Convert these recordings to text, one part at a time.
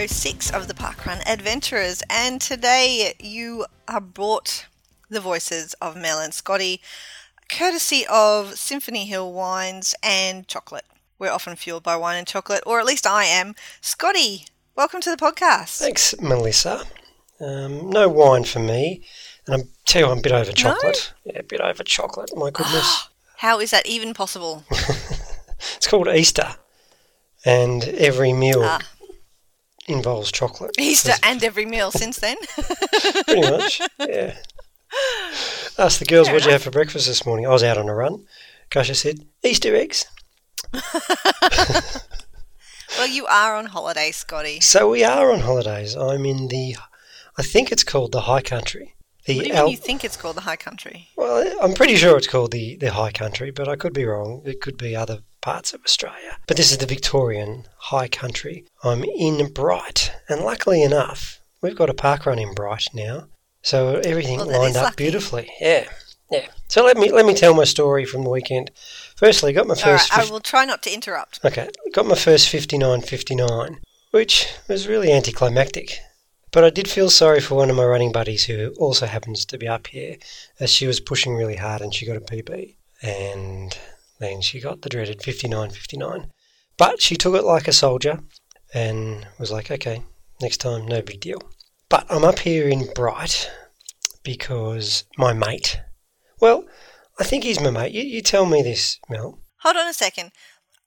episode 106 of the Parkrun Adventurers. And today you are brought the voices of Mel and Scotty, courtesy of Symphony Hill Wines and Chocolate. We're often fueled by wine and chocolate, or at least I am. Scotty, welcome to the podcast. Thanks, Melissa. Um, no wine for me. And I'm tell you, I'm a bit over chocolate. No? Yeah, a bit over chocolate. My goodness. How is that even possible? it's called Easter and every meal ah. Involves chocolate. Easter and every meal since then. pretty much, yeah. Asked the girls, what did you have for breakfast this morning? I was out on a run. I said, Easter eggs. well, you are on holiday, Scotty. So we are on holidays. I'm in the, I think it's called the High Country. The what do you Al- you think it's called the High Country? Well, I'm pretty sure it's called the, the High Country, but I could be wrong. It could be other parts of Australia. But this is the Victorian High Country. I'm in Bright, and luckily enough, we've got a park run in Bright now, so everything well, lined up lucky. beautifully. Yeah, yeah. So let me let me tell my story from the weekend. Firstly, got my first. All right, I will try not to interrupt. Okay, got my first 59.59, which was really anticlimactic. But I did feel sorry for one of my running buddies who also happens to be up here, as she was pushing really hard and she got a PB. And then she got the dreaded 59 59. But she took it like a soldier and was like, okay, next time, no big deal. But I'm up here in Bright because my mate, well, I think he's my mate. You, you tell me this, Mel. Hold on a second.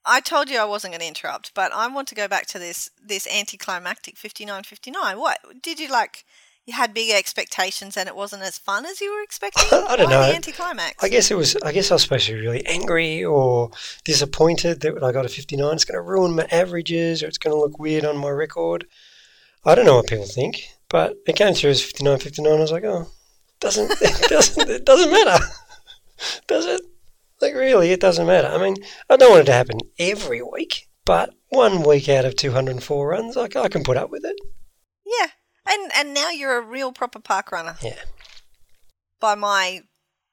I told you I wasn't going to interrupt, but I want to go back to this this anticlimactic 59-59. What did you like? You had big expectations and it wasn't as fun as you were expecting. I don't Why know. anticlimax. I guess it was. I guess I was supposed to be really angry or disappointed that when I got a 59, it's going to ruin my averages or it's going to look weird on my record. I don't know what people think, but it came through as 59, 59. I was like, oh, doesn't it doesn't it doesn't matter, does it? Like, really, it doesn't matter. I mean, I don't want it to happen every week, but one week out of 204 runs, I, I can put up with it. Yeah. And and now you're a real proper park runner. Yeah. By my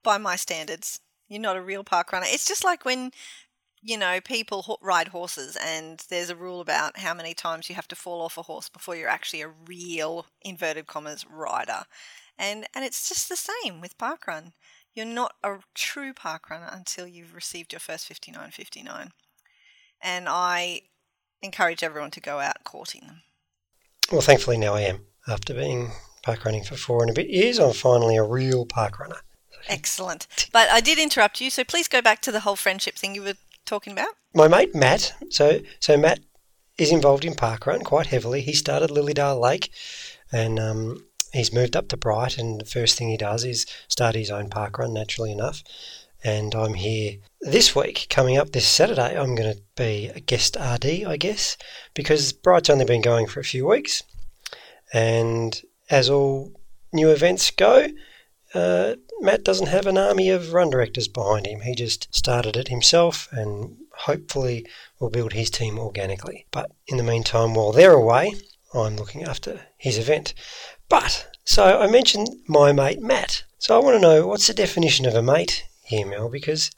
by my standards, you're not a real park runner. It's just like when you know people ride horses, and there's a rule about how many times you have to fall off a horse before you're actually a real inverted commas rider. And and it's just the same with parkrun. You're not a true park runner until you've received your first 59.59. And I encourage everyone to go out courting them. Well, thankfully now I am. After being park running for four and a bit years, I'm finally a real park runner. Excellent. But I did interrupt you, so please go back to the whole friendship thing you were talking about. My mate Matt, so so Matt is involved in parkrun quite heavily. He started Lilydale Lake, and um, he's moved up to Bright, and the first thing he does is start his own park run, naturally enough. And I'm here this week, coming up this Saturday. I'm going to be a guest RD, I guess, because Bright's only been going for a few weeks. And as all new events go, uh, Matt doesn't have an army of run directors behind him. He just started it himself and hopefully will build his team organically. But in the meantime, while they're away, I'm looking after his event. But, so I mentioned my mate Matt. So I want to know what's the definition of a mate here, Mel, because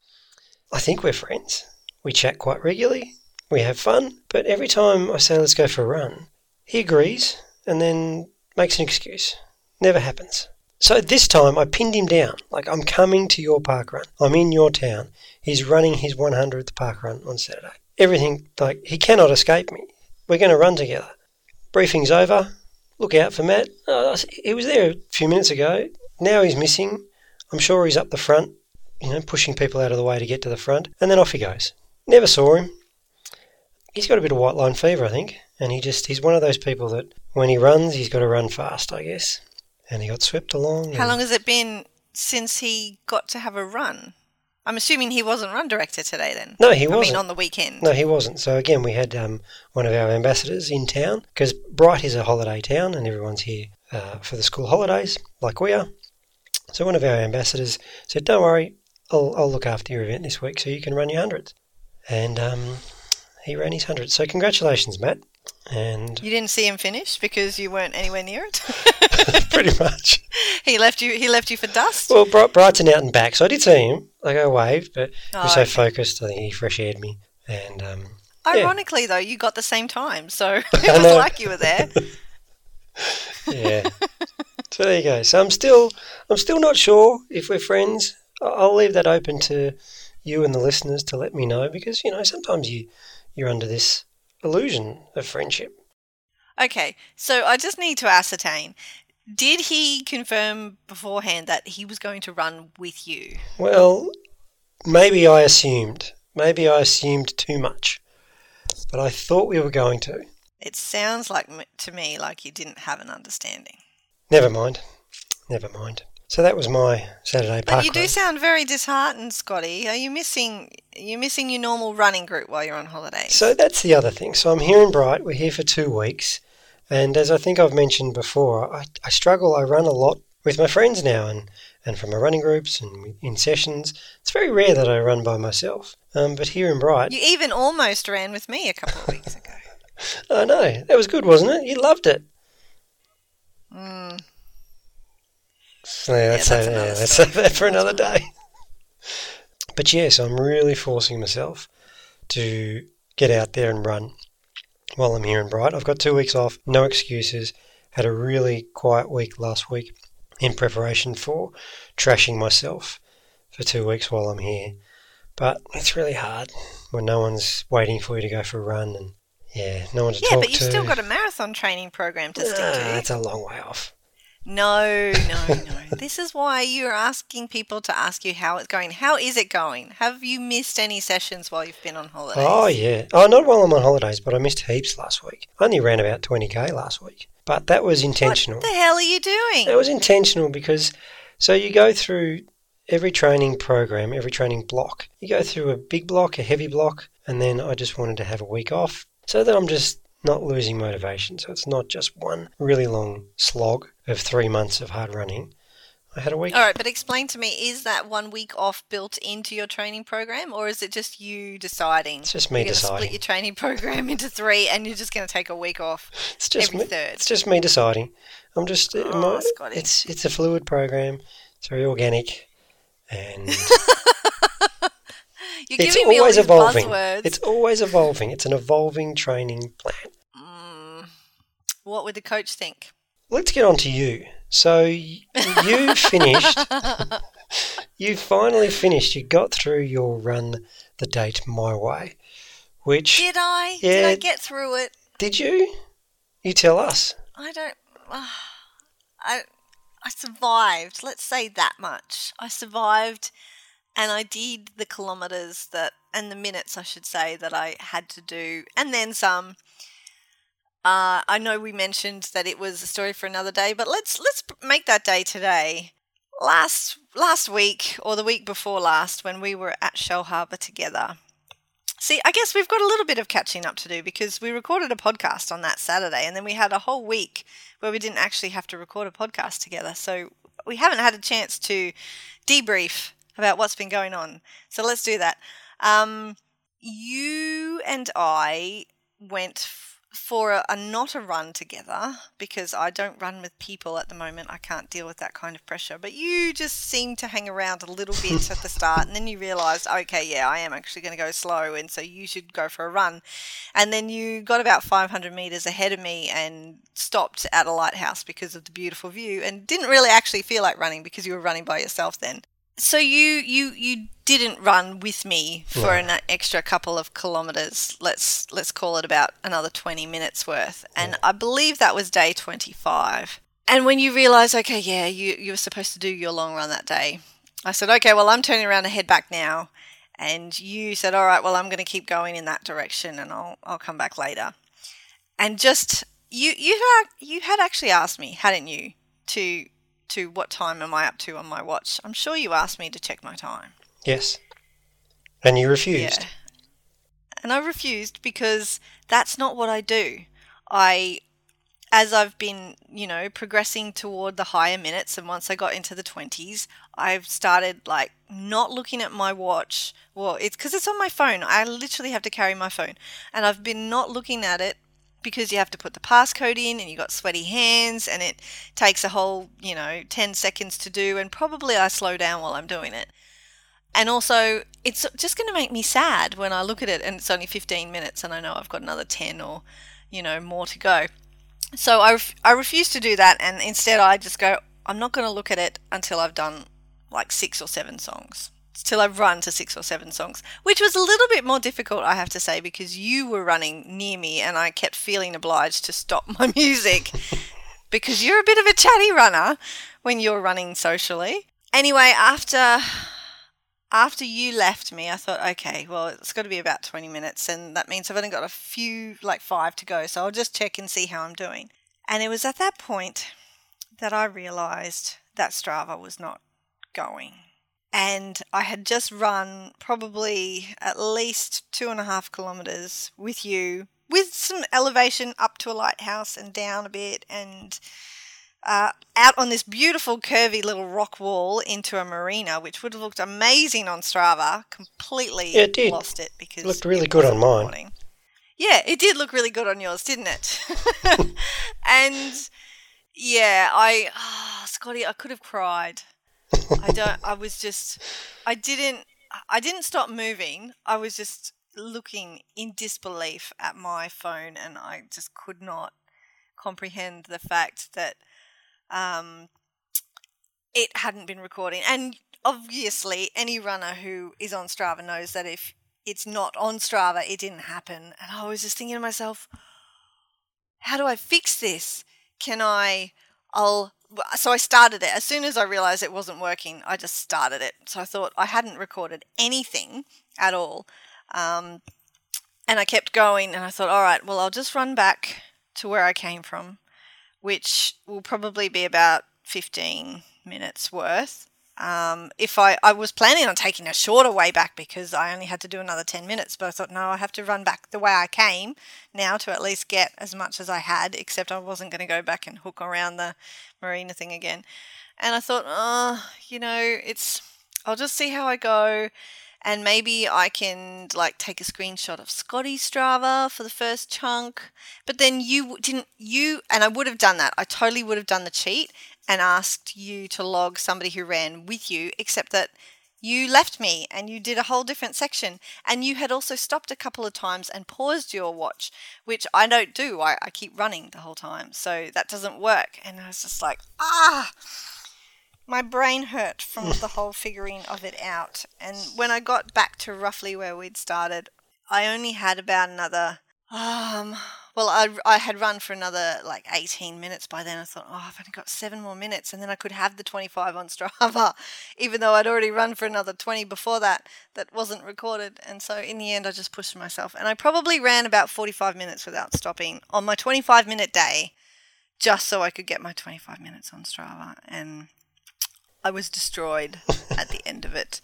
I think we're friends. We chat quite regularly, we have fun, but every time I say let's go for a run, he agrees and then makes an excuse. Never happens. So this time I pinned him down. Like, I'm coming to your park run. I'm in your town. He's running his 100th park run on Saturday. Everything, like, he cannot escape me. We're going to run together. Briefing's over look out for Matt. Uh, he was there a few minutes ago. Now he's missing. I'm sure he's up the front, you know, pushing people out of the way to get to the front. And then off he goes. Never saw him. He's got a bit of white line fever, I think. And he just, he's one of those people that when he runs, he's got to run fast, I guess. And he got swept along. How long has it been since he got to have a run? I'm assuming he wasn't run director today then. No, he wasn't. I mean, on the weekend. No, he wasn't. So again, we had um, one of our ambassadors in town because Bright is a holiday town and everyone's here uh, for the school holidays, like we are. So one of our ambassadors said, "Don't worry, I'll, I'll look after your event this week, so you can run your hundreds." And um, he ran his hundred. So congratulations, Matt. And you didn't see him finish because you weren't anywhere near it. pretty much. he left you. He left you for dust. Well, Brighton out and back, so I did see him. Like I waved, but oh, he was so okay. focused. I think he fresh aired me, and um, Ironically, though, you got the same time, so it was like you were there. Yeah. so there you go. So I'm still, I'm still not sure if we're friends. I'll leave that open to you and the listeners to let me know because you know sometimes you, you're under this illusion of friendship. Okay, so I just need to ascertain. Did he confirm beforehand that he was going to run with you? Well, maybe I assumed. Maybe I assumed too much. But I thought we were going to. It sounds like to me like you didn't have an understanding. Never mind. Never mind. So that was my Saturday park. But you do sound very disheartened, Scotty. Are you missing? You're missing your normal running group while you're on holiday. So that's the other thing. So I'm here in Bright. We're here for two weeks. And as I think I've mentioned before, I, I struggle. I run a lot with my friends now and, and from my running groups and in sessions. It's very rare that I run by myself. Um, but here in Bright, You even almost ran with me a couple of weeks ago. I know. That was good, wasn't it? You loved it. Mm, So yeah, let's, that's save, another yeah, let's that for another day. But yes, I'm really forcing myself to get out there and run while I'm here in Bright. I've got two weeks off, no excuses. Had a really quiet week last week in preparation for trashing myself for two weeks while I'm here. But it's really hard when no one's waiting for you to go for a run and yeah, no one to yeah, talk but you've to. still got a marathon training program to stick Ah, to. That's a long way off. No, no, no. this is why you're asking people to ask you how it's going. How is it going? Have you missed any sessions while you've been on holidays? Oh yeah. Oh, not while I'm on holidays, but I missed heaps last week. I only ran about 20k last week, but that was intentional. What the hell are you doing? That was intentional because so you go through every training program, every training block. You go through a big block, a heavy block, and then I just wanted to have a week off so that I'm just not losing motivation. So it's not just one really long slog of three months of hard running. I had a week. All right, but explain to me: is that one week off built into your training program, or is it just you deciding? It's just me you're deciding. Split your training program into three, and you're just going to take a week off. It's just every me, third. It's just me deciding. I'm just. Uh, oh, my- Scotty. it's it's a fluid program. It's very organic, and You're it's giving me all always these evolving. buzzwords. It's always evolving. It's an evolving training plan. Mm, what would the coach think? Let's get on to you. So you finished. you finally finished. You got through your run the date my way, which Did I? Did I get through it? did you? You tell us. I don't. I I survived. Let's say that much. I survived, and I did the kilometers that and the minutes I should say that I had to do, and then some. Uh, I know we mentioned that it was a story for another day, but let's let's make that day today. Last last week or the week before last, when we were at Shellharbour together. See, I guess we've got a little bit of catching up to do because we recorded a podcast on that Saturday, and then we had a whole week where we didn't actually have to record a podcast together. So we haven't had a chance to debrief about what's been going on. So let's do that. Um, you and I went f- for a, a not a run together because I don't run with people at the moment. I can't deal with that kind of pressure. But you just seemed to hang around a little bit at the start, and then you realised, okay, yeah, I am actually going to go slow, and so you should go for a run. And then you got about 500 metres ahead of me and stopped at a lighthouse because of the beautiful view, and didn't really actually feel like running because you were running by yourself then. So you you you didn't run with me for No. an extra couple of kilometers. Let's let's call it about another 20 minutes worth. And I believe that was day 25. And when you realize okay, yeah, you you were supposed to do your long run that day. I said, "Okay, well, I'm turning around to head back now." And you said, "All right, well, I'm going to keep going in that direction and I'll I'll come back later." And just you you had you had actually asked me, hadn't you, to to what time am I up to on my watch? I'm sure you asked me to check my time. Yes. And you refused. Yeah. And I refused because that's not what I do. I as I've been, you know, progressing toward the higher minutes and once I got into the 20s, I've started like not looking at my watch. Well, it's cuz it's on my phone. I literally have to carry my phone. And I've been not looking at it because you have to put the passcode in and you've got sweaty hands and it takes a whole, you know, 10 seconds to do and probably I slow down while I'm doing it. And also, it's just going to make me sad when I look at it and it's only 15 minutes and I know I've got another 10 or, you know, more to go. So I, I refuse to do that and instead I just go, I'm not going to look at it until I've done like six or seven songs. Till I've run to six or seven songs, which was a little bit more difficult, I have to say, because you were running near me and I kept feeling obliged to stop my music because you're a bit of a chatty runner when you're running socially. Anyway, after after you left me, I thought, okay, well, it's got to be about 20 minutes, and that means I've only got a few, like five to go, so I'll just check and see how I'm doing. And it was at that point that I realized that Strava was not going. And I had just run probably at least two and a half kilometers with you, with some elevation up to a lighthouse and down a bit, and uh, out on this beautiful curvy little rock wall into a marina, which would have looked amazing on Strava. Completely Yeah, it did. lost it because It looked really good on mine. recording. Yeah, it did look really good on yours, didn't it? and yeah, I, ah, Scotty, I could have cried. I don't. I was just. I didn't. I didn't stop moving. I was just looking in disbelief at my phone, and I just could not comprehend the fact that um, it hadn't been recording. And obviously, any runner who is on Strava knows that if it's not on Strava, it didn't happen. And I was just thinking to myself, how do I fix this? Can I? I'll. So I started it as soon as I realized it wasn't working. I just started it. So I thought I hadn't recorded anything at all, um, and I kept going. And I thought, all right, well, I'll just run back to where I came from, which will probably be about fifteen minutes worth. Um, if I, I was planning on taking a shorter way back because I only had to do another 10 minutes, but I thought, no, I have to run back the way I came now to at least get as much as I had, except I wasn't going to go back and hook around the marina thing again. And I thought, oh, you know, it's, I'll just see how I go. And maybe I can like take a screenshot of Scotty Strava for the first chunk. But then you didn't, you, and I would have done that. I totally would have done the cheat and asked you to log somebody who ran with you, except that you left me and you did a whole different section. And you had also stopped a couple of times and paused your watch, which I don't do. I, I keep running the whole time. So that doesn't work. And I was just like, ah, my brain hurt from the whole figuring of it out. And when I got back to roughly where we'd started, I only had about another. Um, well, I, I had run for another like 18 minutes by then. I thought, oh, I've only got seven more minutes, and then I could have the 25 on Strava, even though I'd already run for another 20 before that that wasn't recorded. And so in the end, I just pushed myself. And I probably ran about 45 minutes without stopping on my 25 minute day, just so I could get my 25 minutes on Strava. And I was destroyed at the end of it.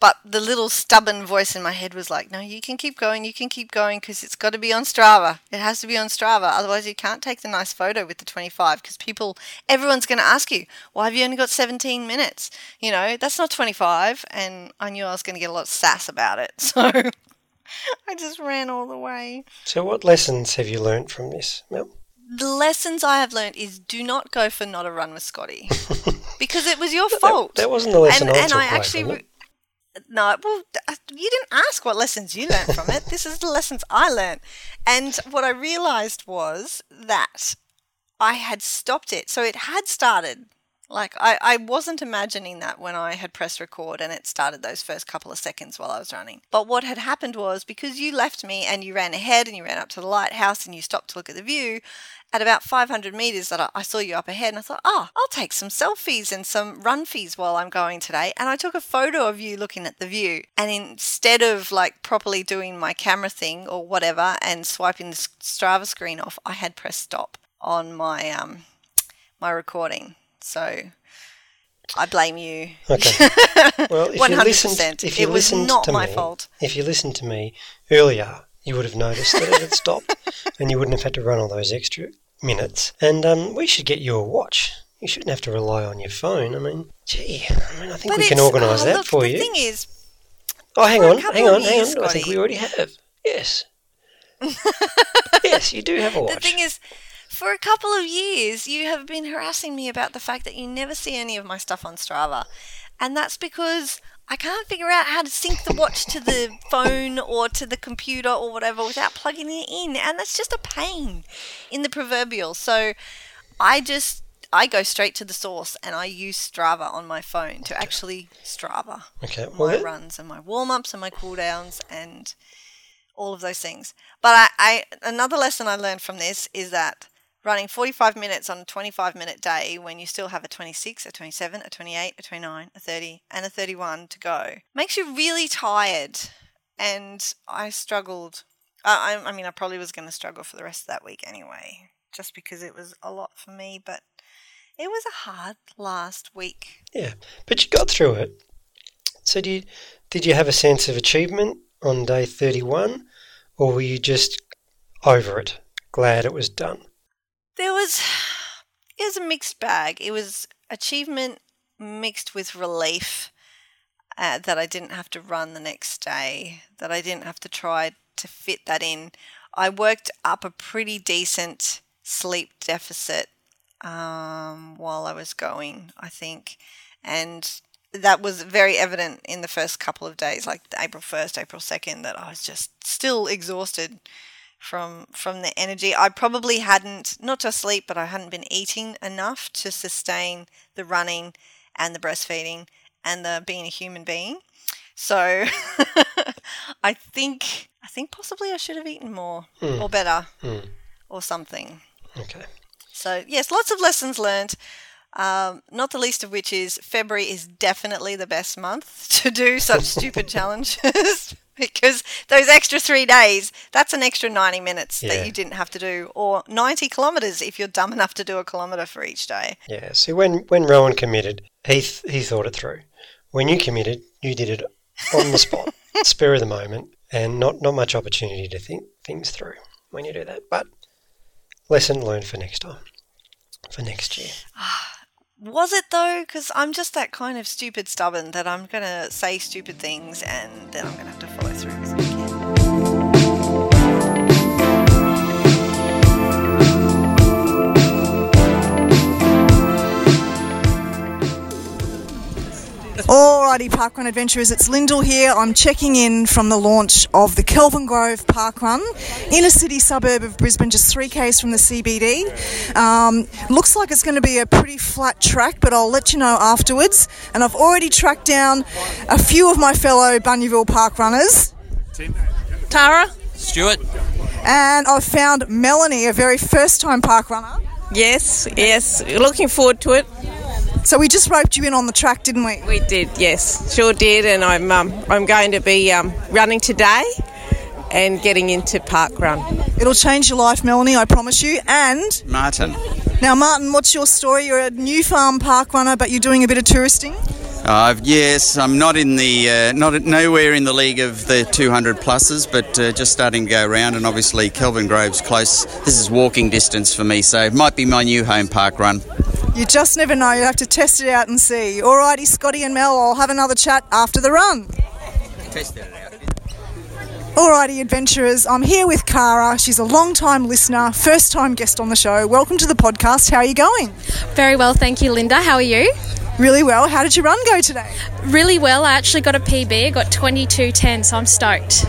But the little stubborn voice in my head was like, no, you can keep going, you can keep going because it's got to be on Strava. It has to be on Strava. Otherwise, you can't take the nice photo with the 25 because people, everyone's going to ask you, why have you only got 17 minutes? You know, that's not 25. And I knew I was going to get a lot of sass about it. So I just ran all the way. So, what lessons have you learnt from this, Mel? The lessons I have learned is do not go for not a run with Scotty because it was your fault. That, that wasn't the lesson and, I and took I away actually it. No, well, uh, you didn't ask what lessons you learned from it. This is the lessons I learned. And what I realized was that I had stopped it. So it had started. Like, I, I wasn't imagining that when I had pressed record and it started those first couple of seconds while I was running. But what had happened was because you left me and you ran ahead and you ran up to the lighthouse and you stopped to look at the view, at about 500 meters that I, saw you up ahead and I thought, oh, I'll take some selfies and some run fees while I'm going today. And I took a photo of you looking at the view. And instead of like properly doing my camera thing or whatever and swiping the Strava screen off, I had pressed stop on my um my recording. So I blame you. Okay. Well, if you 100%. listened, if you It was listened not to my me, fault. if you listened to me earlier, you would have noticed that it had stopped, and you wouldn't have had to run all those extra minutes. And um, we should get you a watch. You shouldn't have to rely on your phone. I mean, gee, I mean, I think we can organise oh, that look, for the you. thing is, oh, hang on, hang on, hang on. I think we already have. Yes. yes, you do have a watch. The thing is, for a couple of years, you have been harassing me about the fact that you never see any of my stuff on Strava. And that's because I can't figure out how to sync the watch to the phone or to the computer or whatever without plugging it in. And that's just a pain in the proverbial. So I just I go straight to the source and I use Strava on my phone to actually Strava Okay. my runs and my warm ups and my cool downs and all of those things. But I, I another lesson I learned from this is that running 45 minutes on a 25 minute day when you still have a 26, a 27, a 28, a 29, a 30, and a 31 to go makes you really tired. And I struggled. I, I mean, I probably was going to struggle for the rest of that week anyway, just because it was a lot for me. But it was a hard last week. yeah, but you got through it. So, do you, did you have a sense of achievement on day 31, or were you just over it, glad it was done? There was it was a mixed bag. It was achievement mixed with relief uh, that I didn't have to run the next day, that I didn't have to try to fit that in. I worked up a pretty decent sleep deficit um, while I was going, I think, and that was very evident in the first couple of days, like April first, April second, that I was just still exhausted from from the energy. I probably hadn't not just sleep, but I hadn't been eating enough to sustain the running and the breastfeeding and the being a human being. So I think I think possibly I should have eaten more or better Mm. or something. Okay. So yes, lots of lessons learned. Um, not the least of which is February is definitely the best month to do such stupid challenges because those extra three days, that's an extra 90 minutes Yeah. that you didn't have to do, or 90 kilometres if you're dumb enough to do a kilometre for each day. Yeah. See, when when Rowan committed, he th- he thought it through. When you committed, you did it on the spot, spur of the moment, and not not much opportunity to think things through when you do that. But lesson learned for next time, for next year. Ah, Was it though? Because I'm just that kind of stupid stubborn that I'm going to say stupid things and then I'm going to have to follow through Alrighty, Parkrun Adventurers, it's Lyndell here. I'm checking in from the launch of the Kelvin Grove Parkrun, inner city suburb of Brisbane, just 3k's from the CBD. Um, looks like it's going to be a pretty flat track, but I'll let you know afterwards. And I've already tracked down a few of my fellow Bunyaville Park runners. Tara. Stuart? And I've found Melanie, a very first time park runner. Yes, yes. Looking forward to it. So we just roped you in on the track, didn't we? We did, yes, sure did. And I'm um, I'm going to be um, running today and getting into park run. It'll change your life, Melanie, I promise you. And Martin. Now, Martin, what's your story? You're a new farm park runner, but you're doing a bit of touristing. Uh, yes, I'm not in the uh, not nowhere in the league of the 200 pluses, but uh, just starting to go around. And obviously, Kelvin Grove's close. This is walking distance for me, so it might be my new home park run. You just never know. You have to test it out and see. Alrighty, Scotty and Mel, I'll have another chat after the run. Test it out. Alrighty, adventurers, I'm here with Cara. She's a long time listener, first time guest on the show. Welcome to the podcast. How are you going? Very well, thank you, Linda. How are you? Really well. How did your run go today? Really well. I actually got a PB. I got 22.10, so I'm stoked.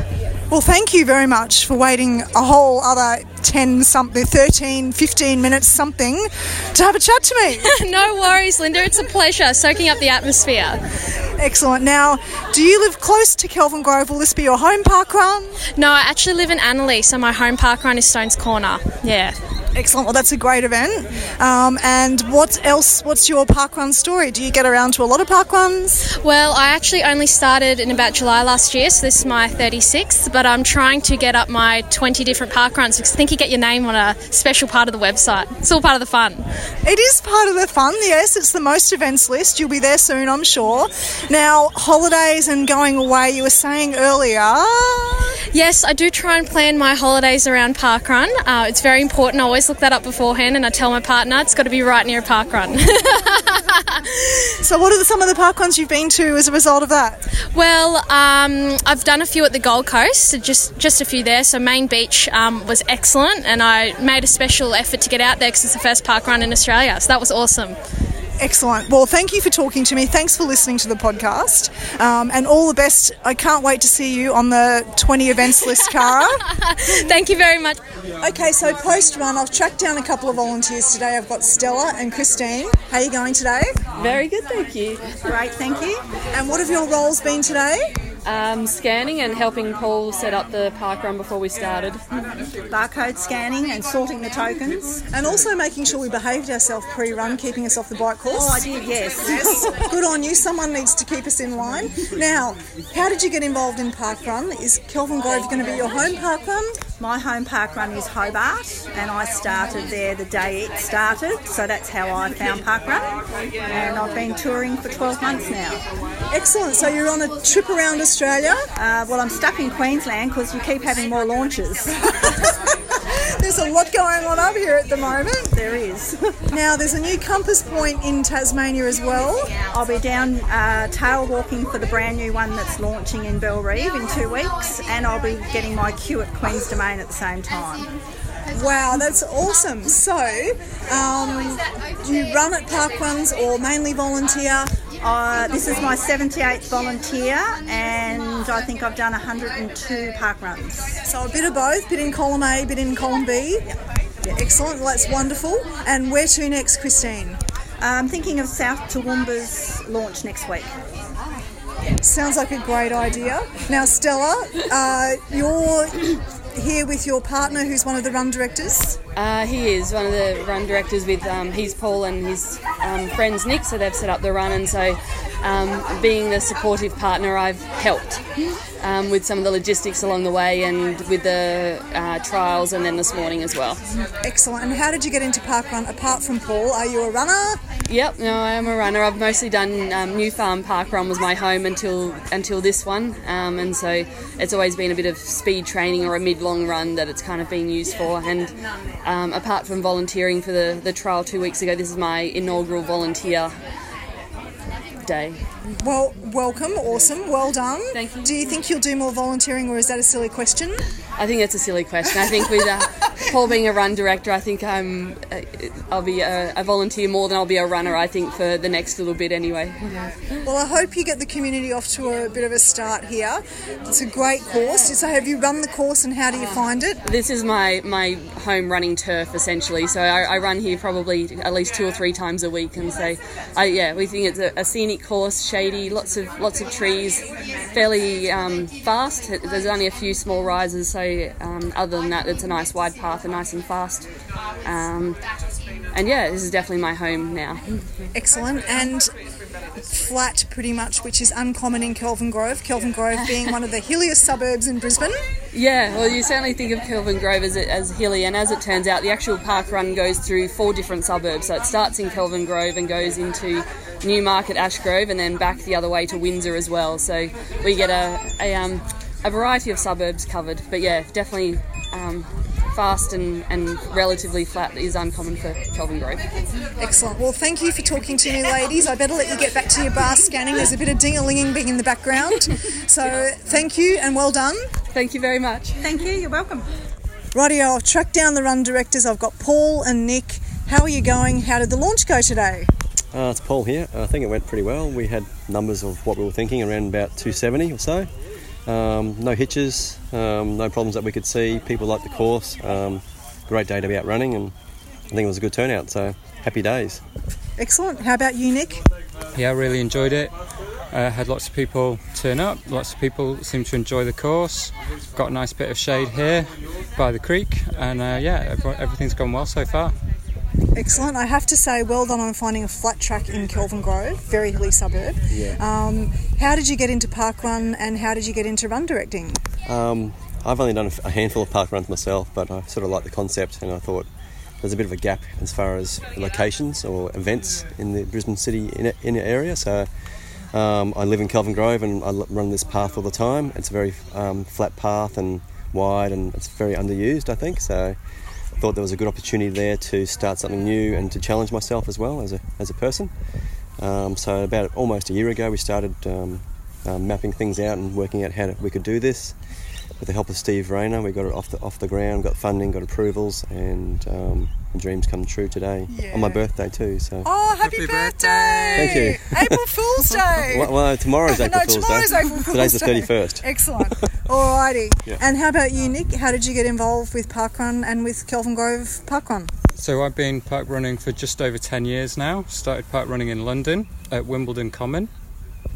Well, thank you very much for waiting a whole other 10 something, 13, 15 minutes something to have a chat to me. no worries, Linda. It's a pleasure soaking up the atmosphere. Excellent. Now, do you live close to Kelvin Grove? Will this be your home park run? No, I actually live in Annerley, so my home park run is Stones Corner. Yeah. Excellent. Well, that's a great event. Um, and what else? What's your park run story? Do you get around to a lot of park runs? Well, I actually only started in about July last year, so this is my 36th, but I'm trying to get up my 20 different park runs because I think you get your name on a special part of the website. It's all part of the fun. It is part of the fun. Yes, it's the most events list. You'll be there soon, I'm sure. Now, holidays and going away. You were saying earlier. Yes, I do try and plan my holidays around parkrun. Uh, it's very important. I always look that up beforehand and I tell my partner it's got to be right near a parkrun. So, what are some of the park runs you've been to as a result of that? well, um, I've done a few at the Gold Coast, just just a few there. So Main Beach um, was excellent, and I made a special effort to get out there because it's the first park run in Australia. So that was awesome. Excellent. Well, thank you for talking to me. Thanks for listening to the podcast. Um, and all the best. I can't wait to see you on the 20 events list, Cara. Thank you very much. okay, so post run, I've tracked down a couple of volunteers today. I've got Stella and Christine. How are you going today? Very good, thank you. Great, thank you. And what have your roles been today? Um, scanning and helping Paul set up the park run before we started. barcode scanning and sorting the tokens. And also making sure we behaved ourselves pre run, keeping us off the bike course. Oh, I did, yes. Yes, good on you. Someone needs to keep us in line. Now, how did you get involved in Park Run? Is Kelvin Grove going to be your home park run? My home park run is Hobart, and I started there the day it started, so that's how I found park run. And I've been touring for 12 months now. Excellent. So you're on a trip around Australia. Uh, well, I'm stuck in Queensland because you keep having more launches. There's a lot going on up here at the moment. there is. Now, there's a new compass point in Tasmania as well. I'll be down uh, tail walking for the brand new one that's launching in Bellerive in two weeks, and I'll be getting my queue at Queen's Domain at the same time. Wow, that's awesome. So, um, do you run at park runs or mainly volunteer? Uh, this is my 78th volunteer, and I think I've done 102 park runs. So a bit of both, bit in column A, bit in column B. Yeah, excellent. Well, that's wonderful. And where to next, Christine? I'm thinking of South Toowoomba's launch next week. Sounds like a great idea. Now, Stella, uh, you're here with your partner, who's one of the run directors. Uh, he is one of the run directors with um, he's Paul and his um, friends Nick, so they've set up the run, and so um, being the supportive partner, I've helped um, with some of the logistics along the way and with the uh, trials, and then this morning as well. Excellent. And how did you get into park run apart from Paul? Are you a runner? Yep, no, I am a runner. I've mostly done um, New Farm Park Run was my home until until this one, um, and so it's always been a bit of speed training or a mid long run that it's kind of been used for. And um, apart from volunteering for the the trial two weeks ago, this is my inaugural volunteer day. Well, welcome, awesome, well done. Thank you. Do you think you'll do more volunteering, or is that a silly question? I think it's a silly question. I think with uh, Paul being a run director, I think I'm uh, I'll be a, a volunteer more than I'll be a runner. I think for the next little bit anyway. Well, I hope you get the community off to a bit of a start here. It's a great course. So, have you run the course, and how do you find it? This is my, my home running turf essentially. So I, I run here probably at least two or three times a week, and so I, yeah, we think it's a, a scenic course, shady, lots of lots of trees, fairly um, fast. There's only a few small rises, so um, other than that, it's a nice wide path and nice and fast. Um, and yeah, this is definitely my home now. Excellent. And flat, pretty much, which is uncommon in Kelvin Grove. Kelvin Grove being one of the hilliest suburbs in Brisbane. Yeah, well, you certainly think of Kelvin Grove as, as hilly, and as it turns out, the actual park run goes through four different suburbs. So it starts in Kelvin Grove and goes into Newmarket, Ashgrove, and then back the other way to Windsor as well. So we get a a, um, a variety of suburbs covered. But yeah, definitely um, fast and, and relatively flat is uncommon for Kelvin Grove. Excellent. Well, thank you for talking to me, ladies. I better let you get back to your bar scanning. There's a bit of ding-a-linging being in the background. So thank you and well done. Thank you very much. Thank you, you're welcome. Rightio, I've tracked down the run directors. I've got Paul and Nick. How are you going? How did the launch go today? Uh, it's Paul here. I think it went pretty well. We had numbers of what we were thinking around about 270 or so. Um, no hitches, um, no problems that we could see. People liked the course. Um, great day to be out running, and I think it was a good turnout. So happy days. Excellent. How about you, Nick? Yeah, I really enjoyed it. Uh, had lots of people turn up. Lots of people seem to enjoy the course. Got a nice bit of shade here by the creek, and uh, yeah, everything's gone well so far. Excellent. I have to say, well done on finding a flat track in Kelvin Grove, very hilly suburb. Yeah. Um, how did you get into park run and how did you get into run directing? Um, I've only done a handful of park runs myself, but I sort of like the concept, and I thought there's a bit of a gap as far as locations or events in the Brisbane city in inner area. So um, I live in Kelvin Grove, and I run this path all the time. It's a very um, flat path and wide, and it's very underused, I think. So thought there was a good opportunity there to start something new and to challenge myself as well as a as a person. Um, so about almost a year ago, we started um, um, mapping things out and working out how to, we could do this. With the help of Steve Rayner, we got it off the off the ground, got funding, got approvals, and um, dreams come true today Yeah. on my birthday too. So Oh, happy, birthday! Thank you. April Fool's Day. well, well, tomorrow's April no, Fool's tomorrow's Day. April Fool's Today's the thirty first. Excellent. Alrighty. Yeah. And how about you, Nick? How did you get involved with Parkrun and with Kelvin Grove Parkrun? So I've been park running for just over 10 years now. Started park running in London at Wimbledon Common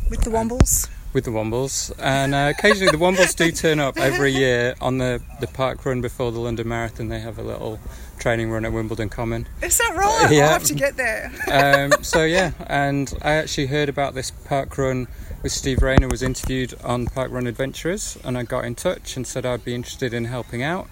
With the Wombles? With the Wombles. And uh, occasionally the Wombles do turn up every year on the, the park run before the London Marathon. They have a little training run at Wimbledon Common. Is that right? Yeah. I'll have to get there. um, so yeah, and I actually heard about this park run with Steve Rayner was interviewed on Park Run Adventurers, and I got in touch and said I'd be interested in helping out.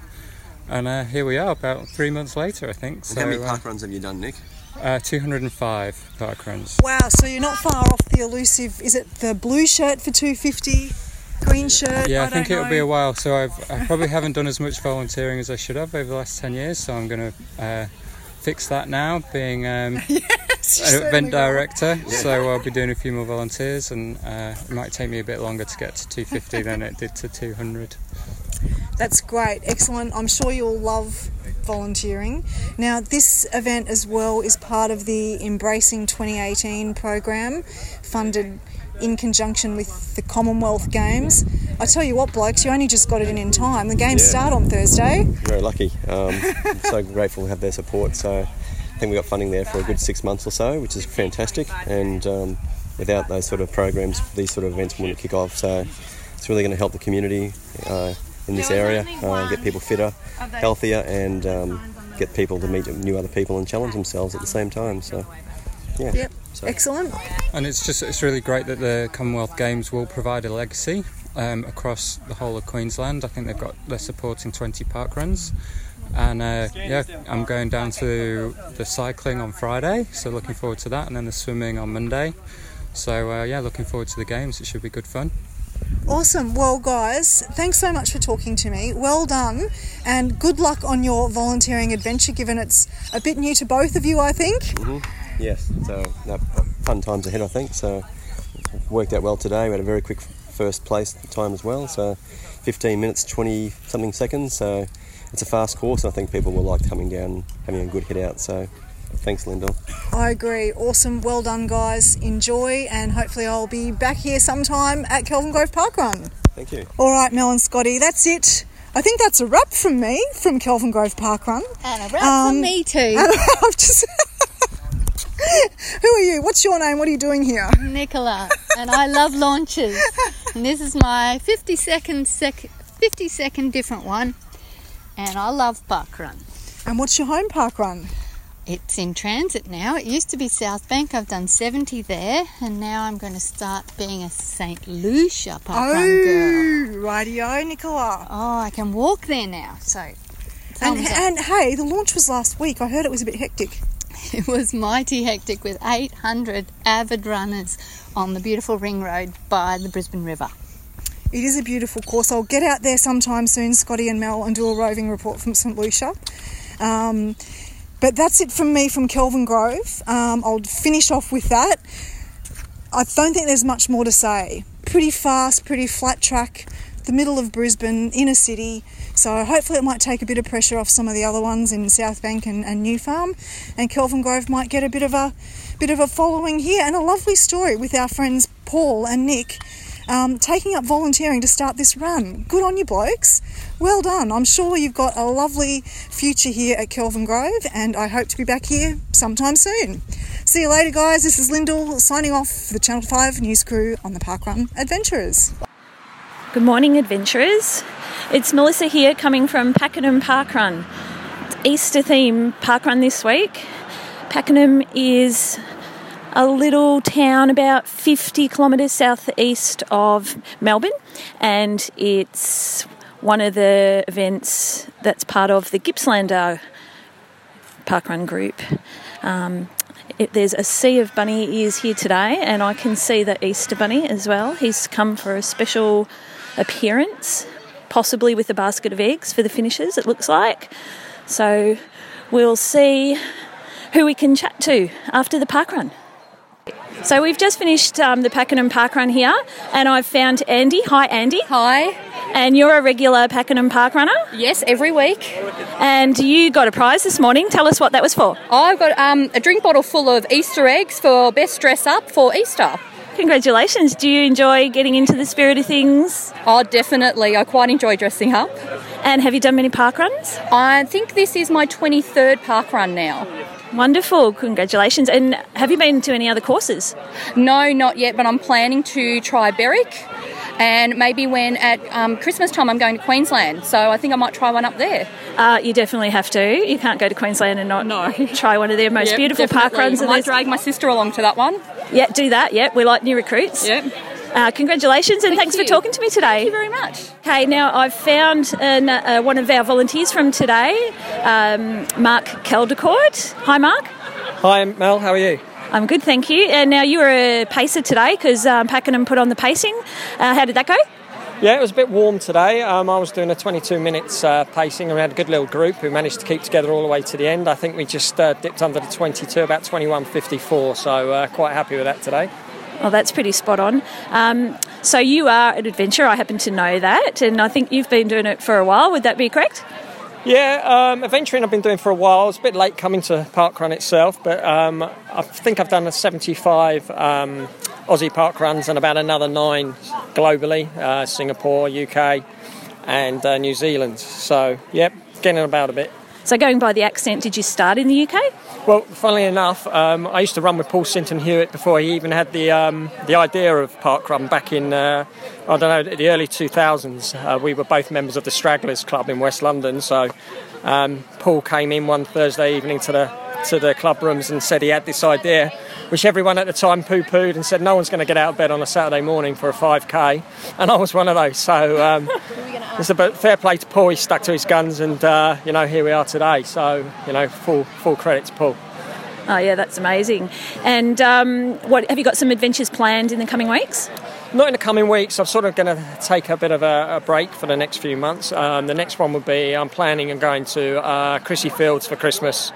And uh, here we are, about three months later, I think. So how many uh, park runs have you done, Nick? Uh, 205 park runs. Wow, so you're not far off the elusive. Is it the blue shirt for 250? Green shirt? Yeah, I, I think it'll be a while. So I've I probably haven't done as much volunteering as I should have over the last 10 years. So I'm going to uh, fix that now, being um, Yes, an event will. director. So I'll be doing a few more volunteers, and uh, it might take me a bit longer to get to 250 than it did to 200. That's great, excellent. I'm sure you'll love volunteering. Now, this event as well is part of the Embracing 2018 program, funded in conjunction with the Commonwealth Games. I tell you what, blokes, you only just got it in in time. The games Yeah. start on Thursday. Very lucky. Um, I'm so grateful to have their support. So I think we got funding there for a good six months or so, which is fantastic. And um, without those sort of programs, these sort of events wouldn't kick off. So it's really going to help the community uh, in this area, uh, get people fitter, healthier, and um, get people to meet new other people and challenge themselves at the same time. So yeah. Yep, So- excellent. And it's just it's really great that the Commonwealth Games will provide a legacy um, across the whole of Queensland. I think they've got they're supporting 20 park runs. And uh, yeah, I'm going down to the cycling on Friday, so looking forward to that, and then the swimming on Monday. So uh, yeah, looking forward to the games. It should be good fun. Awesome. Well, guys, thanks so much for talking to me. Well done, and good luck on your volunteering adventure, given it's a bit new to both of you, I think. Mm-hmm. Yes, so no, fun times ahead, I think. So worked out well today. We had a very quick first place time as well. So 15 minutes, 20 something seconds. So it's a fast course. and I think people will like coming down, having a good hit out. So thanks, Lyndell. I agree. Awesome. Well done, guys. Enjoy, and hopefully, I'll be back here sometime at Kelvin Grove Park Run. Thank you. All right, Mel and Scotty, that's it. I think that's a wrap from me from Kelvin Grove Park Run. And a wrap Um, from me too. I've just. Who are you? What's your name? What are you doing here? Nicola, and I love launches. And this is my 50 second, sec- 50 second different one. And I love park run. And what's your home park run? It's in transit now. It used to be South Bank. I've done 70 there, and now I'm going to start being a St. Lucia park run girl. Oh, rightio, Nicola. Oh, I can walk there now. So, And, and hey, the launch was last week. I heard it was a bit hectic. It was mighty hectic with 800 avid runners on the beautiful ring road by the Brisbane River. It is a beautiful course. I'll get out there sometime soon, Scotty and Mel, and do a roving report from St Lucia. Um, but that's it from me from Kelvin Grove. Um, I'll finish off with that. I don't think there's much more to say. Pretty fast, pretty flat track, the middle of Brisbane, inner city. So hopefully it might take a bit of pressure off some of the other ones in South Bank and, and New Farm, and Kelvin Grove might get a bit of a bit of a following here, and a lovely story with our friends Paul and Nick um, taking up volunteering to start this run. Good on you, blokes. Well done. I'm sure you've got a lovely future here at Kelvin Grove, and I hope to be back here sometime soon. See you later, guys. This is Lyndell signing off for the Channel 5 news crew on the Parkrun Adventurers. Good morning, adventurers. It's Melissa here coming from Pakenham Parkrun. Easter theme parkrun this week. Pakenham is a little town about 50 kilometres southeast of Melbourne, and it's one of the events that's part of the Gippslander Parkrun group. Um, it, there's a sea of bunny ears here today, and I can see the Easter bunny as well. He's come for a special appearance, possibly with a basket of eggs for the finishers, it looks like. So we'll see who we can chat to after the parkrun. So we've just finished um, the Pakenham Park Run here, and I've found Andy. Hi, Andy. Hi. And you're a regular Pakenham Park runner? Yes, every week. And you got a prize this morning. Tell us what that was for. I've got um, a drink bottle full of Easter eggs for best dress up for Easter. Congratulations. Do you enjoy getting into the spirit of things? Oh, definitely. I quite enjoy dressing up. And have you done many park runs? I think this is my 23rd park run now. Wonderful. Congratulations. And have you been to any other courses? No, not yet, but I'm planning to try Berwick. And maybe when at um, Christmas time I'm going to Queensland, so I think I might try one up there. Uh, you definitely have to. You can't go to Queensland and not No. try one of their most Yep, beautiful park definitely. runs. I might drag my sister along to that one. Yeah, do that. Yeah, we like new recruits. Yep. Uh, congratulations and Thank thanks you. for talking to me today. Thank you very much. Okay, now I've found an, uh, one of our volunteers from today, um, Mark Keldecourt. Hi, Mark. Hi, Mel. How are you? I'm good, thank you. And now you were a pacer today because um, Pakenham put on the pacing. Uh, how did that go? Yeah, it was a bit warm today. Um, I was doing a 22 minutes uh, pacing, and we had a good little group who managed to keep together all the way to the end. I think we just uh, dipped under the 22, about 21.54, so uh, quite happy with that today. Well, that's pretty spot on. Um, so you are an adventurer. I happen to know that, and I think you've been doing it for a while. Would that be correct? Yeah, um, adventuring I've been doing for a while. It's a bit late coming to parkrun itself, but um, I think I've done a 75 um, Aussie park runs and about another nine globally uh, Singapore, UK, and uh, New Zealand. So, yep, getting about a bit. So, going by the accent, did you start in the UK? Well, funnily enough, um, I used to run with Paul Sinton Hewitt before he even had the um, the idea of parkrun back in uh, I don't know the early 2000s. Uh, we were both members of the Stragglers Club in West London, so um, Paul came in one Thursday evening to the to the club rooms and said he had this idea, which everyone at the time poo-pooed and said no one's going to get out of bed on a Saturday morning for a 5k, and I was one of those. So um, it's a fair play to Paul. He stuck to his guns, and uh, you know here we are today. So you know full full credit to Paul. Oh, yeah, that's amazing. And um, what have you got some adventures planned in the coming weeks? Not in the coming weeks. I'm sort of going to take a bit of a, a break for the next few months. Um, the next one would be I'm planning on going to uh, Crissy Fields for Christmas,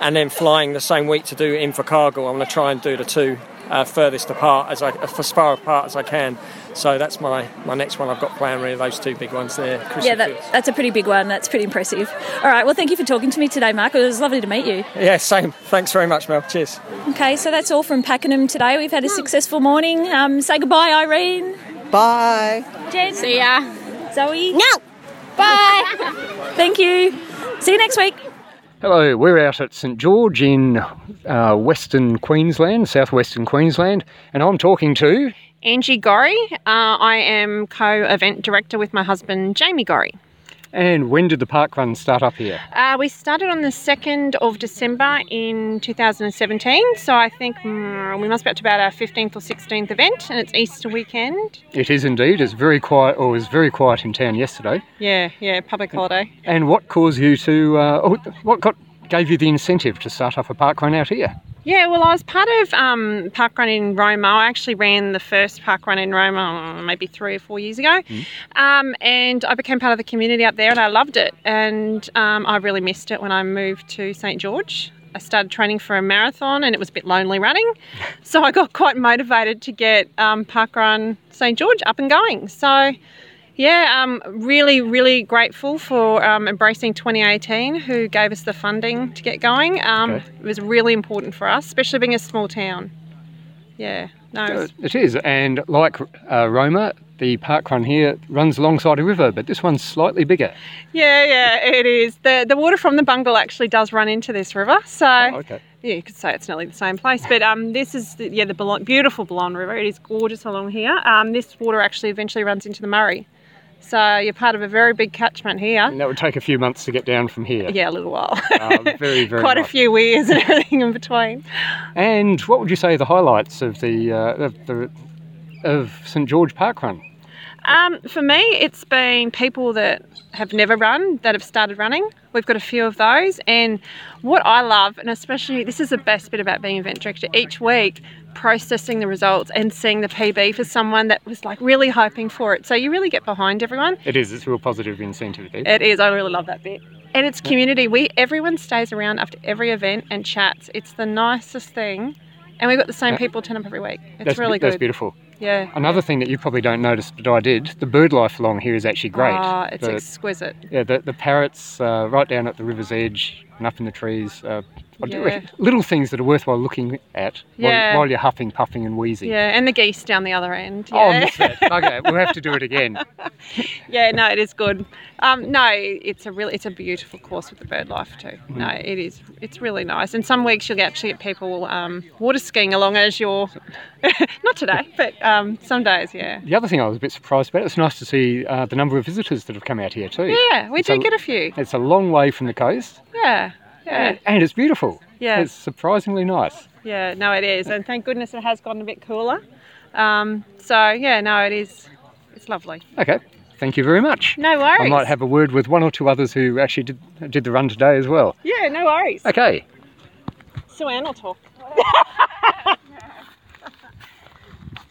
and then flying the same week to do Invercargill. I'm going to try and do the two uh, furthest apart as I as far apart as I can. So that's my, my next one I've got planned. Really, those two big ones there. Crissy yeah, that, that's a pretty big one. That's pretty impressive. All right, well, thank you for talking to me today, Mark. It was lovely to meet you. Yeah, same. Thanks very much, Mel. Cheers. Okay, so that's all from Pakenham today. We've had a successful morning. Um, say goodbye, Irene. Bye. Jen. See ya. Zoe. No. Bye. Thank you. See you next week. Hello, we're out at St George in uh, Western Queensland, southwestern Queensland, and I'm talking to. Angie Gorry. Uh, I am co event director with my husband, Jamie Gorry. And when did the park run start up here? Uh, we started on the 2nd of December in 2017, so I think mm, we must be up to about our 15th or 16th event, and it's Easter weekend. It is indeed. It's very quiet, or it was very quiet in town yesterday. Yeah, yeah, public holiday. And what caused you to? Uh, oh, what got gave you the incentive to start up a park run out here? Yeah, well, I was part of um, Park Run in Roma. I actually ran the first Park Run in Roma uh, maybe three or four years ago. Um, and I became part of the community up there and I loved it. And um, I really missed it when I moved to St. George. I started training for a marathon and it was a bit lonely running. So I got quite motivated to get um, Park Run St. George up and going. So yeah, um, really, really grateful for um, Embracing 2018, who gave us the funding to get going. Um, Okay. It was really important for us, especially being a small town. Yeah, no, it was- It is, and like uh, Roma, the park run here runs alongside a river, but this one's slightly bigger. yeah, yeah, it is. The the water from the Bungil actually does run into this river, so okay. yeah, you could say it's nearly the same place. But um, this is the, yeah the beautiful Balonne River. It is gorgeous along here. Um, this water actually eventually runs into the Murray, so you're part of a very big catchment here. And that would take a few months to get down from here. Yeah, a little while. Uh, very, very Quite a few weirs and everything in between. And what would you say the highlights of the uh, of the of St George Park Run? Um, for me, it's been people that have never run that have started running. We've got a few of those, and what I love, and especially this is the best bit about being event director, each week processing the results and seeing the PB for someone that was like really hoping for it. So you really get behind everyone. It is. It's a real positive incentive. There. It is. I really love that bit. And it's community. We everyone stays around after every event and chats. It's the nicest thing, and we've got the same Yeah. people turn up every week. It's that's, really good. That's beautiful. Yeah. Another thing that you probably don't notice, but I did, the bird life along here is actually great. Ah, it's The- exquisite. Yeah, the, the parrots uh, right down at the river's edge and up in the trees. Uh, I do Yeah. little things that are worthwhile looking at while, Yeah. while you're huffing, puffing, and wheezing. Yeah, and the geese down the other end. Oh, I Yeah. missed that. Okay, we'll have to do it again. yeah, no, it is good. Um, no, it's a really, it's a beautiful course with the bird life too. Mhm. No, it is, it's really nice. And some weeks you'll actually get people um, water skiing along as you're, not today, but um, some days, yeah. The other thing I was a bit surprised about, it's nice to see uh, the number of visitors that have come out here too. Yeah, we It's do get a few. It's a long way from the coast. Yeah, yeah, And, it's beautiful. Yeah. It's surprisingly nice. yeah. No, it is, and thank goodness it has gotten a bit cooler. Um, so yeah, no, it is, it's lovely. Okay. Thank you very much. No worries. I might have a word with one or two others who actually did, did the run today as well. Yeah, no worries. Okay. So Anne will talk.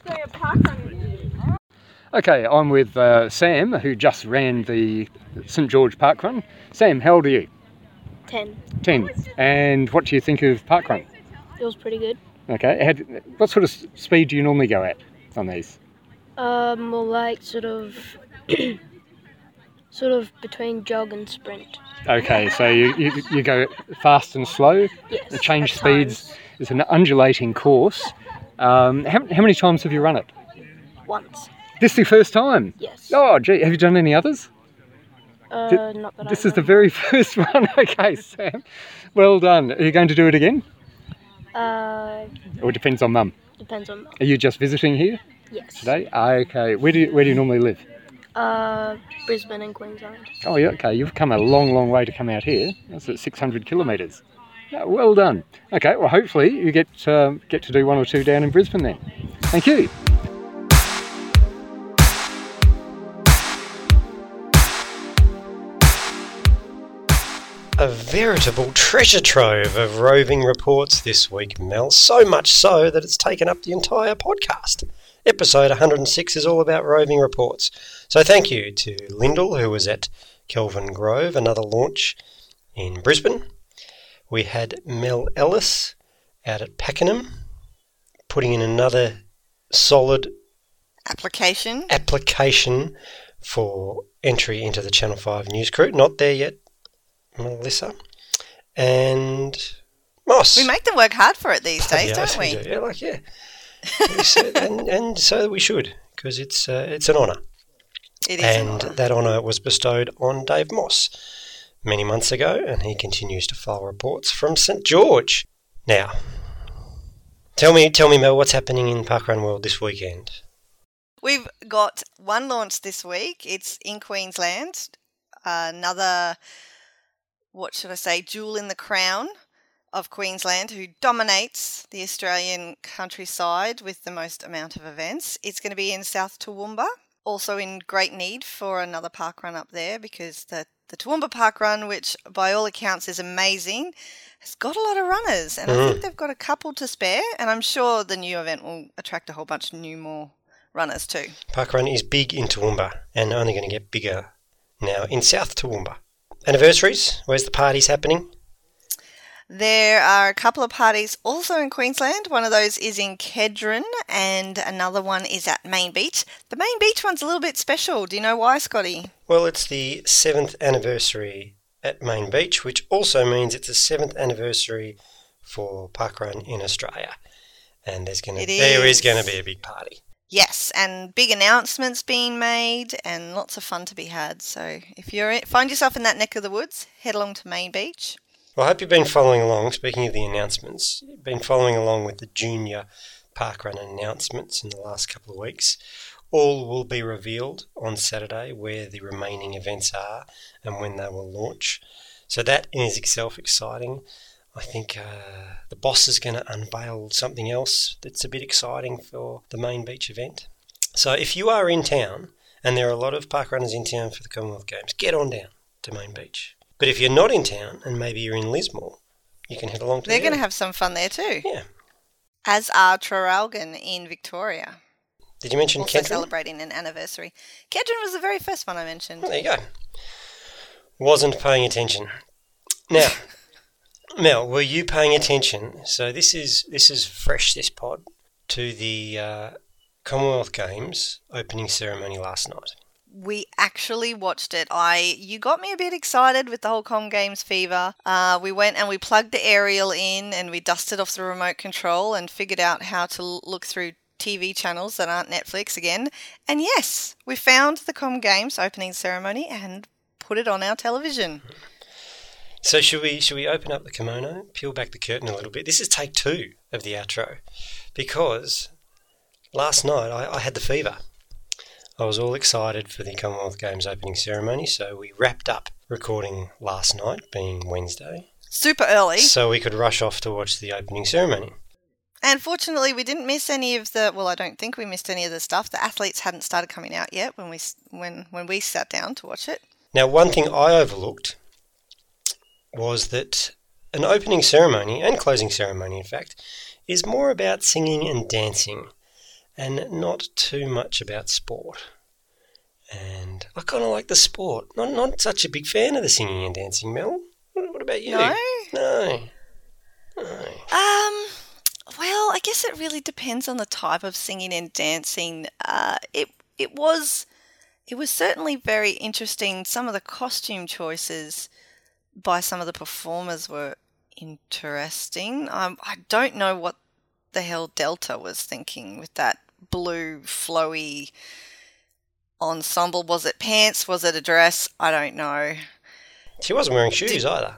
so your park running. Okay, I'm with uh, Sam, who just ran the St George Park Run. Sam, how old are you? 10. 10. And what do you think of parkrun? It was pretty good. Okay, how d- what sort of speed do you normally go at on these? Uh, more like sort of, sort of between jog and sprint. Okay, so you, you, you go fast and slow. Yes, The change speeds is an undulating course. Um, how, how many times have you run it? Once. This is the first time? Yes. Oh, gee, have you done any others? Uh, Th- not that This I is the very first one. Okay, Sam. Well done. Are you going to do it again? Uh, Or it depends on mum? depends on. Are you just visiting here Yes. today? Ah, Okay. Where do you, where do you normally live? Uh, Brisbane and Queensland. Oh, yeah. Okay. You've come a long, long way to come out here. That's at 600 kilometres. Yeah, well done. Okay. Well, hopefully you get um, get to do one or two down in Brisbane then. Thank you. A veritable treasure trove of roving reports this week, Mel. So much so that it's taken up the entire podcast. Episode 106 is all about roving reports. So thank you to Lyndell, who was at Kelvin Grove, another launch in Brisbane. We had Mel Ellis out at Pakenham, putting in another solid Application. application for entry into the Channel 5 news crew. Not there yet, Melissa. And Moss. We make them work hard for it these days, Yeah, don't we? do. Yeah, like, yeah. And, and so we should, because it's, uh, it's an honour. It is an and honour. that honour was bestowed on Dave Moss many months ago, and he continues to file reports from St George. Now, tell me, tell me, Mel, what's happening in Parkrun World this weekend? We've got one launch this week. It's in Queensland. Another, what should I say, jewel in the crown of Queensland who dominates the Australian countryside with the most amount of events. It's going to be in South Toowoomba. Also in great need for another park run up there because the, the Toowoomba Park Run, which by all accounts is amazing, has got a lot of runners. And I Mhm. think they've got a couple to spare. And I'm sure the new event will attract a whole bunch of new more runners too. Park Run is big in Toowoomba and only going to get bigger now in South Toowoomba. Anniversaries? Where's the parties happening? There are a couple of parties also in Queensland. One of those is in Kedron, and another one is at Main Beach. The Main Beach one's a little bit special. Do you know why, Scotty? Well, it's the seventh anniversary at Main Beach, which also means it's the seventh anniversary for Parkrun in Australia. And there's going to It there is is. going to be a big party. Yes, and big announcements being made, and lots of fun to be had. So if you find yourself in that neck of the woods, head along to Main Beach. Well, I hope you've been following along. Speaking of the announcements, you've been following along with the junior parkrun announcements in the last couple of weeks. All will be revealed on Saturday where the remaining events are and when they will launch. So that in itself exciting. I think uh, the boss is going to unveil something else that's a bit exciting for the main beach event. So if you are in town, and there are a lot of park runners in town for the Commonwealth Games, get on down to Main Beach. But if you're not in town and maybe you're in Lismore, you can head along to They're the going to have some fun there too. Yeah. As are Traralgon in Victoria. Did you mention also Kedron? celebrating an anniversary. Kedron was the very first one I mentioned. There you go. Wasn't paying attention. Now, Mel, were you paying attention? So this is this is fresh. This pod to the uh, Commonwealth Games opening ceremony last night. we actually watched it. I you got me a bit excited with the whole Com Games fever. Uh, we went and we plugged the aerial in and we dusted off the remote control and figured out how to look through TV channels that aren't Netflix again. And yes, we found the Com Games opening ceremony and put it on our television. So should we should we open up the kimono, peel back the curtain a little bit? This is take two of the outro, because last night I, I had the fever. I was all excited for the Commonwealth Games opening ceremony, so we wrapped up recording last night, being Wednesday, Super early. so we could rush off to watch the opening ceremony. And fortunately, we didn't miss any of the. Well, I don't think we missed any of the stuff. The athletes hadn't started coming out yet when we when when we sat down to watch it. Now, one thing I overlooked was that an opening ceremony and closing ceremony, in fact, is more about singing and dancing and not too much about sport. And I kind of like the sport. Not not such a big fan of the singing and dancing, Mel. What, what about you? No? No. Um, well, I guess it really depends on the type of singing and dancing. Uh, it it was it was certainly very interesting. Some of the costume choices by some of the performers were interesting. Um, I don't know what the hell Delta was thinking with that blue flowy ensemble. Was it pants? Was it a dress? I don't know. She wasn't wearing shoes either.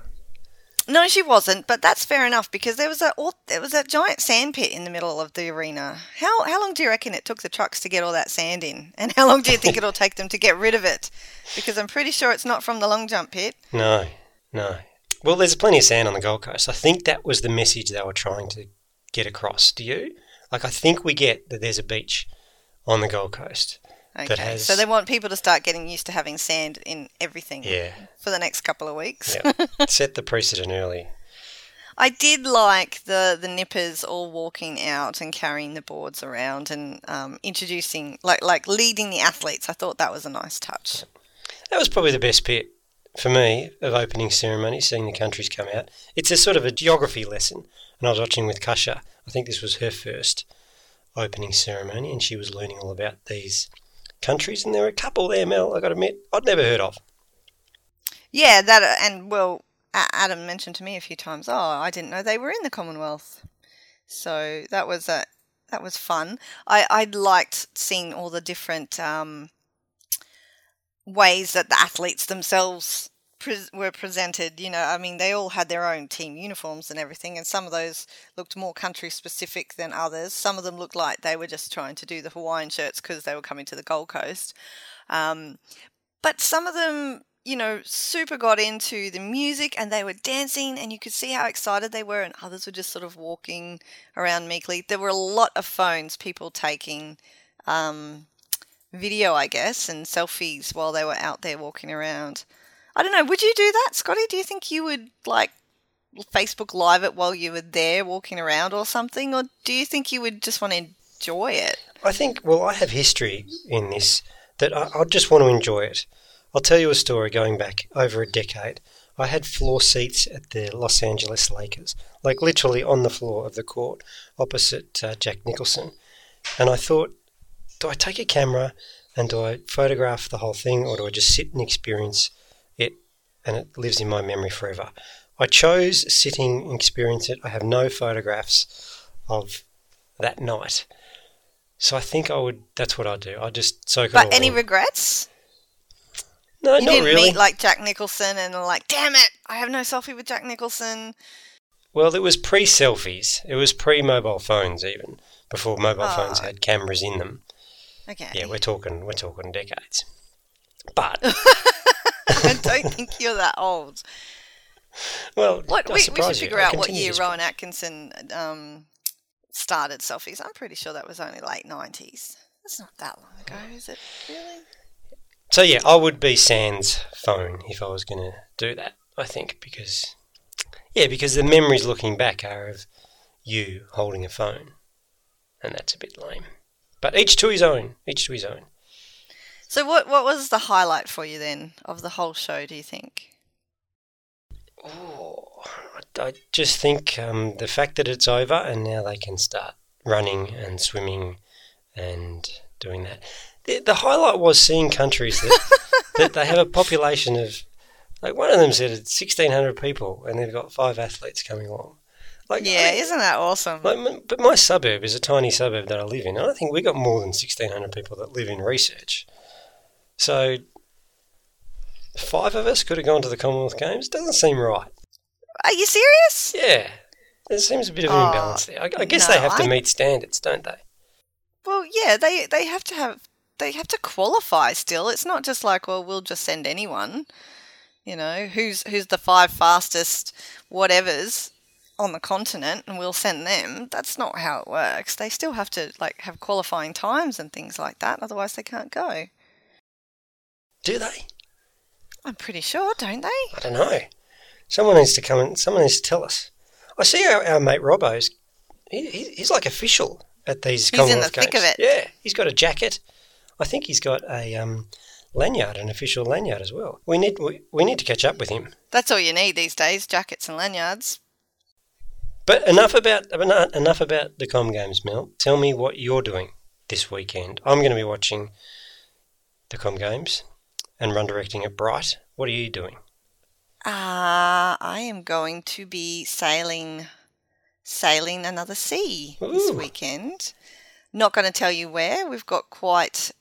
No, she wasn't, but that's fair enough because there was a there was a giant sand pit in the middle of the arena. How how long do you reckon it took the trucks to get all that sand in, and how long do you think it'll take them to get rid of it? Because I'm pretty sure it's not from the long jump pit. No, no. Well, there's plenty of sand on the Gold Coast. I think that was the message they were trying to get across. Do you? Like, I think we get that there's a beach on the Gold Coast that Okay, has. so they want people to start getting used to having sand in everything. Yeah. For the next couple of weeks. yeah, set the precedent early. I did like the the nippers all walking out and carrying the boards around and um, introducing like like leading the athletes. I thought that was a nice touch. That was probably the best bit for me of opening ceremony, seeing the countries come out. It's a sort of a geography lesson. And I was watching with Kasha. I think this was her first opening ceremony, and she was learning all about these countries. And there were a couple there, Mel, i got to admit, I'd never heard of. Yeah, that and well, Adam mentioned to me a few times. Oh, I didn't know they were in the Commonwealth. So that was a that was fun. I I liked seeing all the different um, ways that the athletes themselves pre- were presented. You know, I mean, they all had their own team uniforms and everything, and some of those looked more country specific than others. Some of them looked like they were just trying to do the Hawaiian shirts because they were coming to the Gold Coast. Um, but some of them you know super got into the music and they were dancing and you could see how excited they were and others were just sort of walking around meekly there were a lot of phones people taking um, video i guess and selfies while they were out there walking around i don't know would you do that scotty do you think you would like facebook live it while you were there walking around or something or do you think you would just want to enjoy it I think, well, I have history in this that I, I just want to enjoy it. I'll tell you a story going back over a decade. I had floor seats at the Los Angeles Lakers, like literally on the floor of the court opposite uh, Jack Nicholson. And I thought, do I take a camera and do I photograph the whole thing or do I just sit and experience it and it lives in my memory forever? I chose sitting and experience it. I have no photographs of that night. So I think I would. That's what I'd do. I'd just soak it but any in. regrets No, you not didn't really. meet like Jack Nicholson and like, damn it, I have no selfie with Jack Nicholson. Well, it was pre-selfies. It was pre-mobile phones, even before mobile ah. phones Oh. had cameras in them. Okay. Yeah, we're talking. We're talking decades. But I don't think you're that old. well, What we, we should surprise you. figure out what year Rowan Atkinson um, started selfies. I'm pretty sure that was only late nineties. That's not that long ago, is it? Really? So yeah, I would be Sans phone if I was going to do that. I think because yeah, because the memories looking back are of you holding a phone, and that's a bit lame. But each to his own. Each to his own. So what what was the highlight for you then of the whole show? Do you think? I just think um, the fact that it's over and now they can start running and swimming and doing that. The, the highlight was seeing countries that, that they have a population of, like one of them said it's 1,600 people and they've got five athletes coming along. Like, yeah, I- isn't that awesome? like, but my suburb is a tiny suburb that I live in. and I think we got more than 1,600 people that live in research. So five of us could have gone to the Commonwealth Games. Doesn't seem right. Are you serious? Yeah. There seems a bit of an Oh, imbalance there. I, I guess no, they have to I- meet standards, don't they? Well, yeah, they they have to have they have to qualify still. It's not just like, well, we'll just send anyone. You know, who's who's the five fastest whatevers on the continent and we'll send them. That's not how it works. They still have to like have qualifying times and things like that, otherwise they can't go. Do they? I'm pretty sure, don't they? I don't know. Someone needs to come and someone needs to tell us. I see our, our mate Robbo's. He, he, he's like official at these He's in the Commonwealth thick Games. of it. Yeah, he's got a jacket. I think he's got a um, lanyard, an official lanyard as well. We need we, we need to catch up with him. That's all you need these days, jackets and lanyards. But enough about enough about the Com Games, Mel. Tell me what you're doing this weekend. I'm going to be watching the Com Games and run directing at Bright. What are you doing? Uh, I am going to be sailing sailing another sea this weekend. Not going to tell you where. We've got quite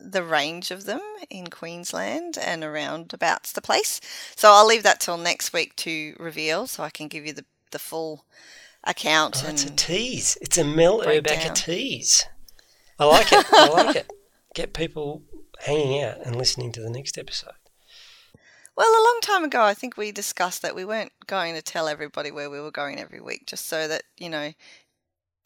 the range of them in Queensland and around abouts the place. So I'll leave that till next week to reveal so I can give you the, the full account Oh, and it's a tease. It's a Mel. Urbacher tease. I like it. I like it. Get people hanging out and listening to the next episode. Well, a long time ago, I think we discussed that we weren't going to tell everybody where we were going every week, just so that you know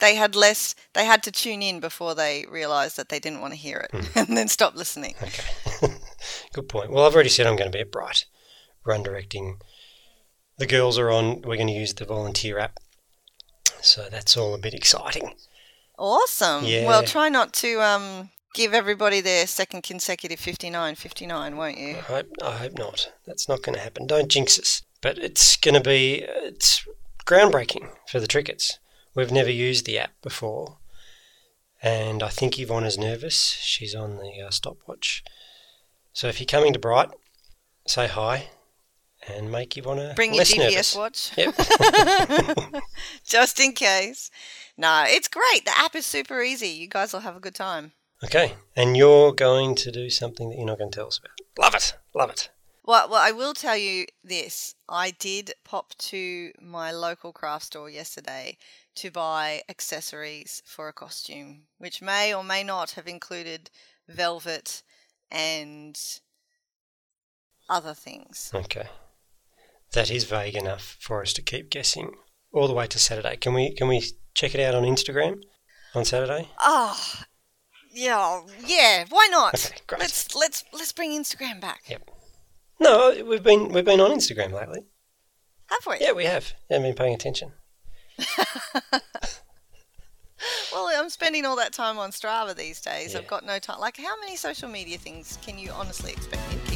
they had less. They had to tune in before they realised that they didn't want to hear it, hmm. and then stop listening. Okay. Good point. Well, I've already said I'm going to be at Bright, run directing. The girls are on. We're going to use the volunteer app, so that's all a bit exciting. Awesome. Yeah. Well, try not to um, give everybody their second consecutive 59 59, won't you? I hope, I hope not. That's not going to happen. Don't jinx us. But it's going to be it's groundbreaking for the Trickets. We've never used the app before, and I think Yvonne is nervous. She's on the uh, stopwatch. So if you're coming to Bright, say hi, and make you wanna Bring your GPS nervous. watch. Yep. Just in case. No, it's great. The app is super easy. You guys will have a good time. Okay, and you're going to do something that you're not going to tell us about. Love it, love it. Well, well, I will tell you this. I did pop to my local craft store yesterday to buy accessories for a costume, which may or may not have included velvet and other things. Okay, that is vague enough for us to keep guessing all the way to Saturday. Can we can we check it out on Instagram on Saturday? Oh, yeah, yeah. Why not? Okay, great. Let's let's let's bring Instagram back. Yep. No, we've been we've been on Instagram lately. Have we? Yeah, we have. I haven't been paying attention. Well, I'm spending all that time on Strava these days. Yeah. I've got no time. Like, how many social media things can you honestly expect me to